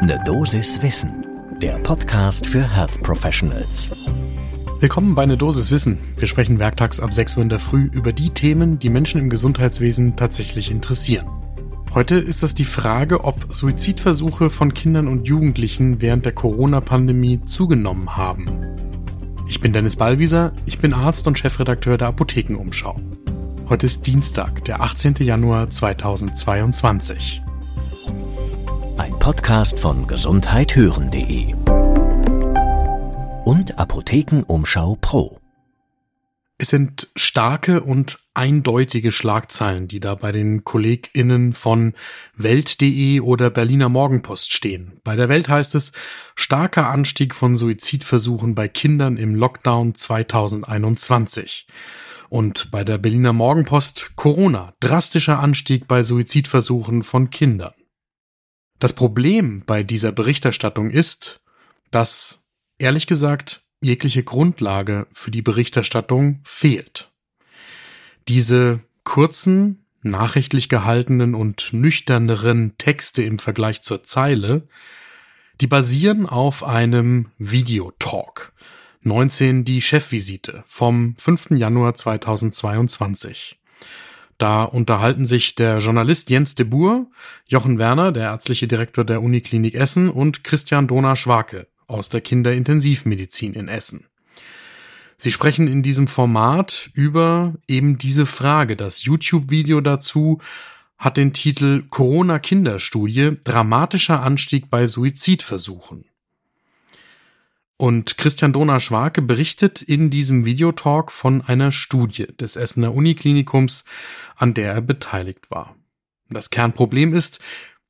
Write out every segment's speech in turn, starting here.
Ne Dosis Wissen, der Podcast für Health Professionals. Willkommen bei Ne Dosis Wissen. Wir sprechen werktags ab 6 Uhr in der Früh über die Themen, die Menschen im Gesundheitswesen tatsächlich interessieren. Heute ist das die Frage, ob Suizidversuche von Kindern und Jugendlichen während der Corona-Pandemie zugenommen haben. Ich bin Dennis Ballwieser, ich bin Arzt und Chefredakteur der Apothekenumschau. Heute ist Dienstag, der 18. Januar 2022. Podcast von gesundheithören.de und Apothekenumschau Pro. Es sind starke und eindeutige Schlagzeilen, die da bei den KollegInnen von Welt.de oder Berliner Morgenpost stehen. Bei der Welt heißt es starker Anstieg von Suizidversuchen bei Kindern im Lockdown 2021. Und bei der Berliner Morgenpost Corona, drastischer Anstieg bei Suizidversuchen von Kindern. Das Problem bei dieser Berichterstattung ist, dass, ehrlich gesagt, jegliche Grundlage für die Berichterstattung fehlt. Diese kurzen, nachrichtlich gehaltenen und nüchterneren Texte im Vergleich zur Zeile, die basieren auf einem Videotalk, 19 die Chefvisite vom 5. Januar 2022. Da unterhalten sich der Journalist Jens de Boer, Jochen Werner, der ärztliche Direktor der Uniklinik Essen und Christian Donner-Schwake aus der Kinderintensivmedizin in Essen. Sie sprechen in diesem Format über eben diese Frage. Das YouTube-Video dazu hat den Titel Corona-Kinderstudie, dramatischer Anstieg bei Suizidversuchen. Und Christian Donner-Schwake berichtet in diesem Videotalk von einer Studie des Essener Uniklinikums, an der er beteiligt war. Das Kernproblem ist,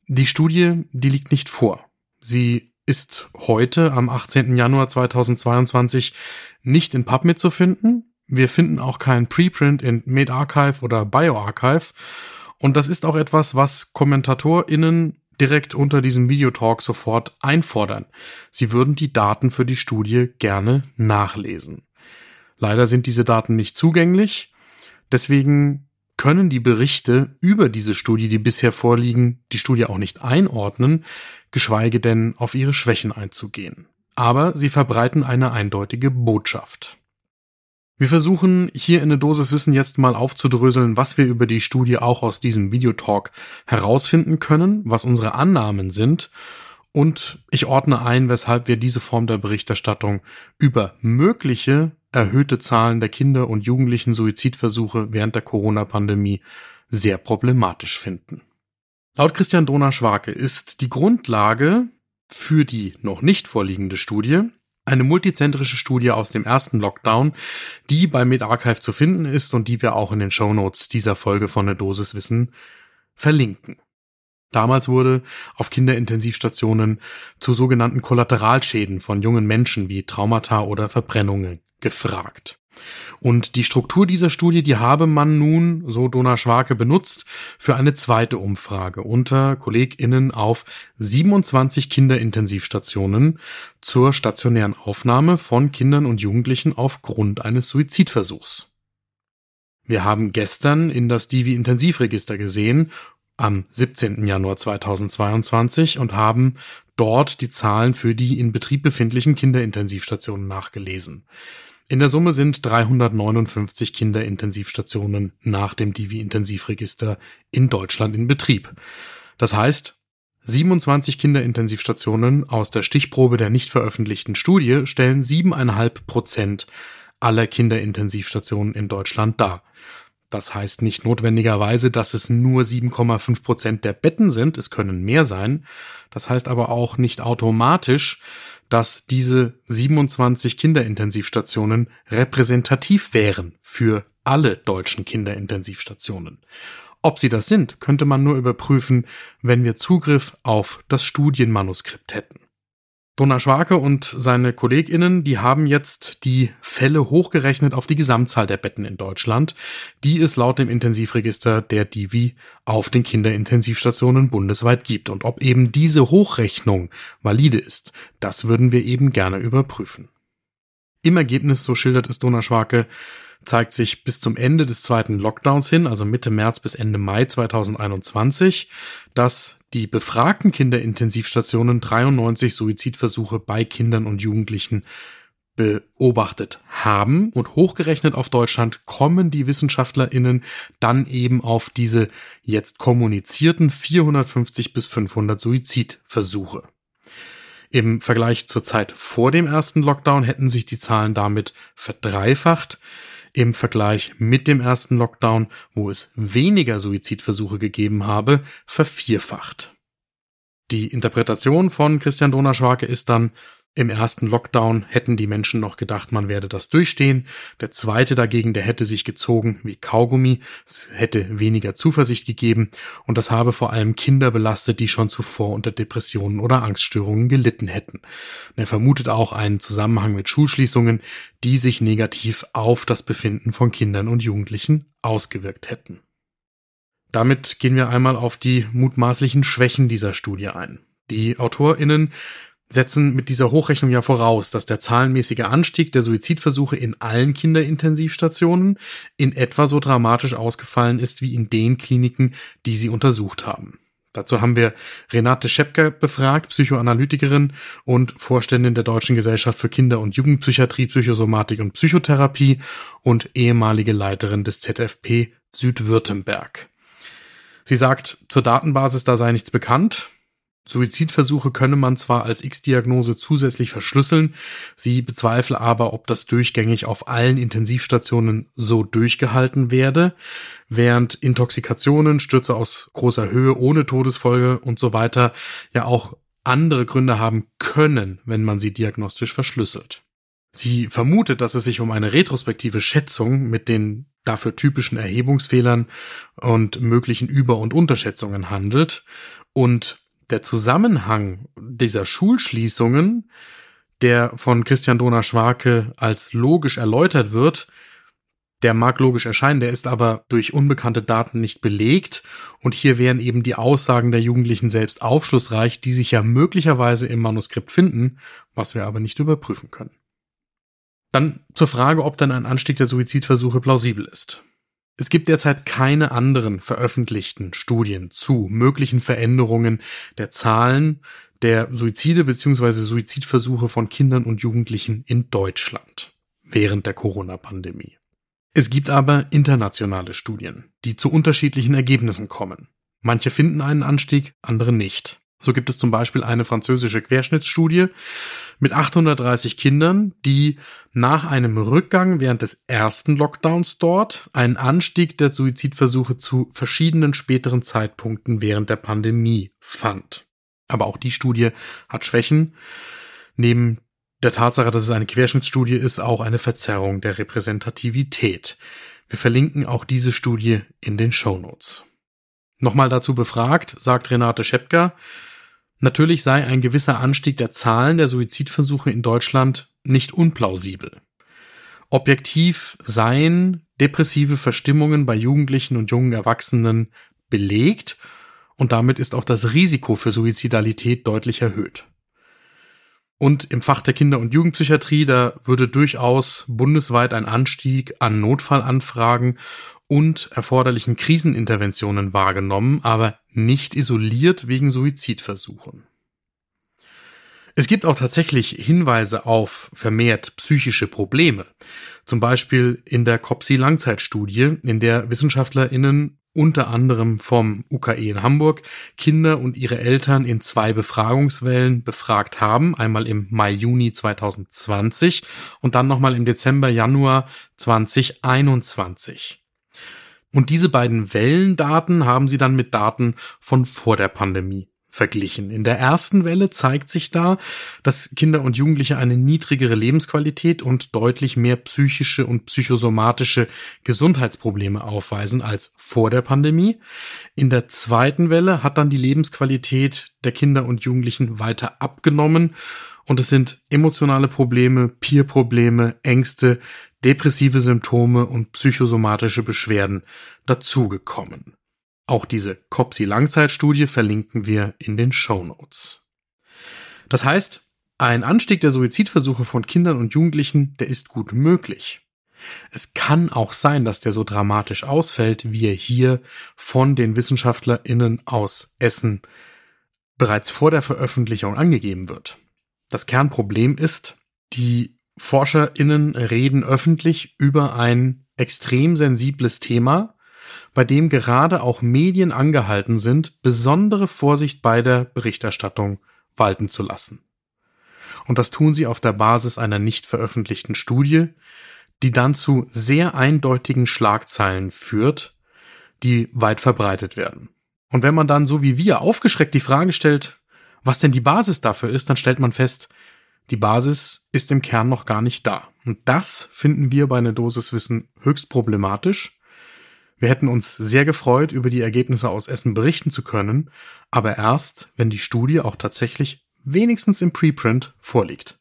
die Studie, die liegt nicht vor. Sie ist heute am 18. Januar 2022 nicht in PubMed zu finden. Wir finden auch kein Preprint in medRxiv oder bioRxiv. Und das ist auch etwas, was KommentatorInnen direkt unter diesem Videotalk sofort einfordern. Sie würden die Daten für die Studie gerne nachlesen. Leider sind diese Daten nicht zugänglich. Deswegen können die Berichte über diese Studie, die bisher vorliegen, die Studie auch nicht einordnen, geschweige denn auf ihre Schwächen einzugehen. Aber sie verbreiten eine eindeutige Botschaft. Wir versuchen hier in der Dosis Wissen jetzt mal aufzudröseln, was wir über die Studie auch aus diesem Videotalk herausfinden können, was unsere Annahmen sind und ich ordne ein, weshalb wir diese Form der Berichterstattung über mögliche erhöhte Zahlen der Kinder und Jugendlichen Suizidversuche während der Corona-Pandemie sehr problematisch finden. Laut Christian Donner-Schwake ist die Grundlage für die noch nicht vorliegende Studie eine multizentrische Studie aus dem ersten Lockdown, die bei MedArchive zu finden ist und die wir auch in den Show Notes dieser Folge von der Dosis Wissen verlinken. Damals wurde auf Kinderintensivstationen zu sogenannten Kollateralschäden von jungen Menschen wie Traumata oder Verbrennungen gefragt. Und die Struktur dieser Studie, die habe man nun, so Dona Schwake, benutzt für eine zweite Umfrage unter KollegInnen auf 27 Kinderintensivstationen zur stationären Aufnahme von Kindern und Jugendlichen aufgrund eines Suizidversuchs. Wir haben gestern in das Divi-Intensivregister gesehen, am 17. Januar 2022 und haben dort die Zahlen für die in Betrieb befindlichen Kinderintensivstationen nachgelesen. In der Summe sind 359 Kinderintensivstationen nach dem Divi-Intensivregister in Deutschland in Betrieb. Das heißt, 27 Kinderintensivstationen aus der Stichprobe der nicht veröffentlichten Studie stellen siebeneinhalb Prozent aller Kinderintensivstationen in Deutschland dar. Das heißt nicht notwendigerweise, dass es nur 7,5 Prozent der Betten sind, es können mehr sein. Das heißt aber auch nicht automatisch, dass diese 27 Kinderintensivstationen repräsentativ wären für alle deutschen Kinderintensivstationen. Ob sie das sind, könnte man nur überprüfen, wenn wir Zugriff auf das Studienmanuskript hätten. Donna Schwake und seine KollegInnen, die haben jetzt die Fälle hochgerechnet auf die Gesamtzahl der Betten in Deutschland, die es laut dem Intensivregister der Divi auf den Kinderintensivstationen bundesweit gibt. Und ob eben diese Hochrechnung valide ist, das würden wir eben gerne überprüfen. Im Ergebnis, so schildert es Dona Schwake, zeigt sich bis zum Ende des zweiten Lockdowns hin, also Mitte März bis Ende Mai 2021, dass die befragten Kinderintensivstationen 93 Suizidversuche bei Kindern und Jugendlichen beobachtet haben und hochgerechnet auf Deutschland kommen die Wissenschaftlerinnen dann eben auf diese jetzt kommunizierten 450 bis 500 Suizidversuche. Im Vergleich zur Zeit vor dem ersten Lockdown hätten sich die Zahlen damit verdreifacht. Im Vergleich mit dem ersten Lockdown, wo es weniger Suizidversuche gegeben habe, vervierfacht. Die Interpretation von Christian Donnerschwake ist dann, im ersten Lockdown hätten die Menschen noch gedacht, man werde das durchstehen. Der zweite dagegen, der hätte sich gezogen wie Kaugummi. Es hätte weniger Zuversicht gegeben und das habe vor allem Kinder belastet, die schon zuvor unter Depressionen oder Angststörungen gelitten hätten. Und er vermutet auch einen Zusammenhang mit Schulschließungen, die sich negativ auf das Befinden von Kindern und Jugendlichen ausgewirkt hätten. Damit gehen wir einmal auf die mutmaßlichen Schwächen dieser Studie ein. Die AutorInnen setzen mit dieser Hochrechnung ja voraus, dass der zahlenmäßige Anstieg der Suizidversuche in allen Kinderintensivstationen in etwa so dramatisch ausgefallen ist wie in den Kliniken, die sie untersucht haben. Dazu haben wir Renate Schepker befragt, Psychoanalytikerin und Vorständin der Deutschen Gesellschaft für Kinder- und Jugendpsychiatrie, Psychosomatik und Psychotherapie und ehemalige Leiterin des ZFP Südwürttemberg. Sie sagt, zur Datenbasis da sei nichts bekannt. Suizidversuche könne man zwar als X-Diagnose zusätzlich verschlüsseln, sie bezweifle aber, ob das durchgängig auf allen Intensivstationen so durchgehalten werde, während Intoxikationen, Stürze aus großer Höhe ohne Todesfolge und so weiter ja auch andere Gründe haben können, wenn man sie diagnostisch verschlüsselt. Sie vermutet, dass es sich um eine retrospektive Schätzung mit den dafür typischen Erhebungsfehlern und möglichen Über- und Unterschätzungen handelt und der Zusammenhang dieser Schulschließungen, der von Christian Donner-Schwarke als logisch erläutert wird, der mag logisch erscheinen, der ist aber durch unbekannte Daten nicht belegt und hier wären eben die Aussagen der Jugendlichen selbst aufschlussreich, die sich ja möglicherweise im Manuskript finden, was wir aber nicht überprüfen können. Dann zur Frage, ob dann ein Anstieg der Suizidversuche plausibel ist. Es gibt derzeit keine anderen veröffentlichten Studien zu möglichen Veränderungen der Zahlen der Suizide bzw. Suizidversuche von Kindern und Jugendlichen in Deutschland während der Corona-Pandemie. Es gibt aber internationale Studien, die zu unterschiedlichen Ergebnissen kommen. Manche finden einen Anstieg, andere nicht. So gibt es zum Beispiel eine französische Querschnittsstudie mit 830 Kindern, die nach einem Rückgang während des ersten Lockdowns dort einen Anstieg der Suizidversuche zu verschiedenen späteren Zeitpunkten während der Pandemie fand. Aber auch die Studie hat Schwächen. Neben der Tatsache, dass es eine Querschnittsstudie ist, auch eine Verzerrung der Repräsentativität. Wir verlinken auch diese Studie in den Show Notes. Nochmal dazu befragt, sagt Renate Schepka, Natürlich sei ein gewisser Anstieg der Zahlen der Suizidversuche in Deutschland nicht unplausibel. Objektiv seien depressive Verstimmungen bei Jugendlichen und jungen Erwachsenen belegt und damit ist auch das Risiko für Suizidalität deutlich erhöht. Und im Fach der Kinder- und Jugendpsychiatrie, da würde durchaus bundesweit ein Anstieg an Notfallanfragen und erforderlichen Kriseninterventionen wahrgenommen, aber nicht isoliert wegen Suizidversuchen. Es gibt auch tatsächlich Hinweise auf vermehrt psychische Probleme. Zum Beispiel in der COPSI-Langzeitstudie, in der WissenschaftlerInnen unter anderem vom UKE in Hamburg Kinder und ihre Eltern in zwei Befragungswellen befragt haben, einmal im Mai-Juni 2020 und dann nochmal im Dezember-Januar 2021. Und diese beiden Wellendaten haben sie dann mit Daten von vor der Pandemie verglichen. In der ersten Welle zeigt sich da, dass Kinder und Jugendliche eine niedrigere Lebensqualität und deutlich mehr psychische und psychosomatische Gesundheitsprobleme aufweisen als vor der Pandemie. In der zweiten Welle hat dann die Lebensqualität der Kinder und Jugendlichen weiter abgenommen und es sind emotionale Probleme, Peer-Probleme, Ängste, depressive Symptome und psychosomatische Beschwerden dazugekommen. Auch diese COPSI-Langzeitstudie verlinken wir in den Show Notes. Das heißt, Ein Anstieg der Suizidversuche von Kindern und Jugendlichen, der ist gut möglich. Es kann auch sein, dass der so dramatisch ausfällt, wie er hier von den WissenschaftlerInnen aus Essen bereits vor der Veröffentlichung angegeben wird. Das Kernproblem ist, die ForscherInnen reden öffentlich über ein extrem sensibles Thema, bei dem gerade auch Medien angehalten sind, besondere Vorsicht bei der Berichterstattung walten zu lassen. Und das tun sie auf der Basis einer nicht veröffentlichten Studie, die dann zu sehr eindeutigen Schlagzeilen führt, die weit verbreitet werden. Und wenn man dann so wie wir aufgeschreckt die Frage stellt, was denn die Basis dafür ist, dann stellt man fest, die Basis ist im Kern noch gar nicht da. Und das finden wir bei einer Dosiswissen höchst problematisch. Wir hätten uns sehr gefreut, über die Ergebnisse aus Essen berichten zu können, aber erst, wenn die Studie auch tatsächlich wenigstens im Preprint vorliegt.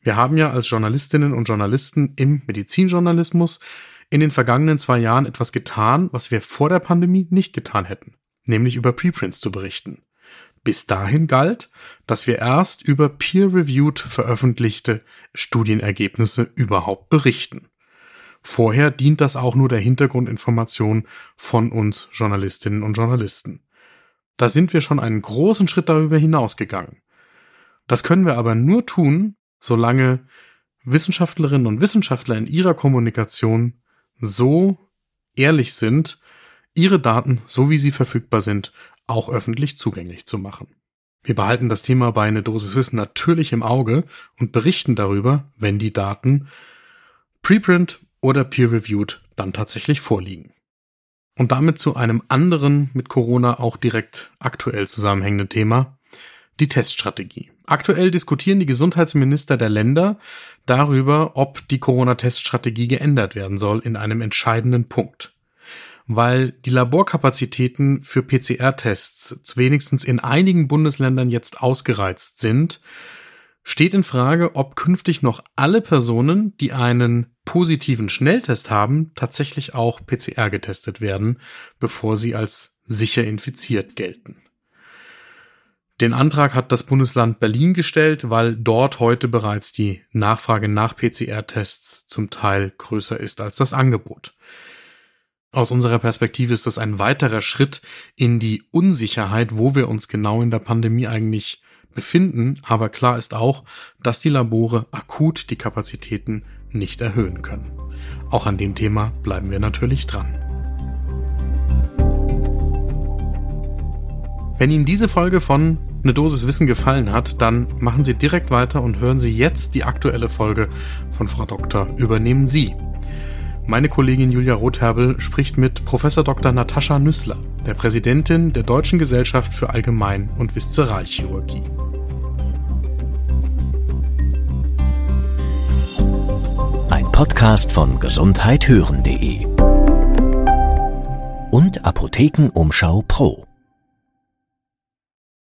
Wir haben ja als Journalistinnen und Journalisten im Medizinjournalismus in den vergangenen zwei Jahren etwas getan, was wir vor der Pandemie nicht getan hätten, nämlich über Preprints zu berichten. Bis dahin galt, dass wir erst über peer-reviewed veröffentlichte Studienergebnisse überhaupt berichten. Vorher dient das auch nur der Hintergrundinformation von uns Journalistinnen und Journalisten. Da sind wir schon einen großen Schritt darüber hinausgegangen. Das können wir aber nur tun, solange Wissenschaftlerinnen und Wissenschaftler in ihrer Kommunikation so ehrlich sind, ihre Daten, so wie sie verfügbar sind, auch öffentlich zugänglich zu machen. Wir behalten das Thema bei eine Dosis Wissen natürlich im Auge und berichten darüber, wenn die Daten preprint oder peer-reviewed dann tatsächlich vorliegen. Und damit zu einem anderen mit Corona auch direkt aktuell zusammenhängenden Thema, die Teststrategie. Aktuell diskutieren die Gesundheitsminister der Länder darüber, ob die Corona-Teststrategie geändert werden soll in einem entscheidenden Punkt weil die Laborkapazitäten für PCR-Tests wenigstens in einigen Bundesländern jetzt ausgereizt sind, steht in Frage, ob künftig noch alle Personen, die einen positiven Schnelltest haben, tatsächlich auch PCR getestet werden, bevor sie als sicher infiziert gelten. Den Antrag hat das Bundesland Berlin gestellt, weil dort heute bereits die Nachfrage nach PCR-Tests zum Teil größer ist als das Angebot. Aus unserer Perspektive ist das ein weiterer Schritt in die Unsicherheit, wo wir uns genau in der Pandemie eigentlich befinden. Aber klar ist auch, dass die Labore akut die Kapazitäten nicht erhöhen können. Auch an dem Thema bleiben wir natürlich dran. Wenn Ihnen diese Folge von eine Dosis Wissen gefallen hat, dann machen Sie direkt weiter und hören Sie jetzt die aktuelle Folge von Frau Doktor Übernehmen Sie. Meine Kollegin Julia Rotherbel spricht mit Professor Dr. Natascha Nüssler, der Präsidentin der Deutschen Gesellschaft für Allgemein- und Viszeralchirurgie. Ein Podcast von gesundheithören.de und Apothekenumschau Pro.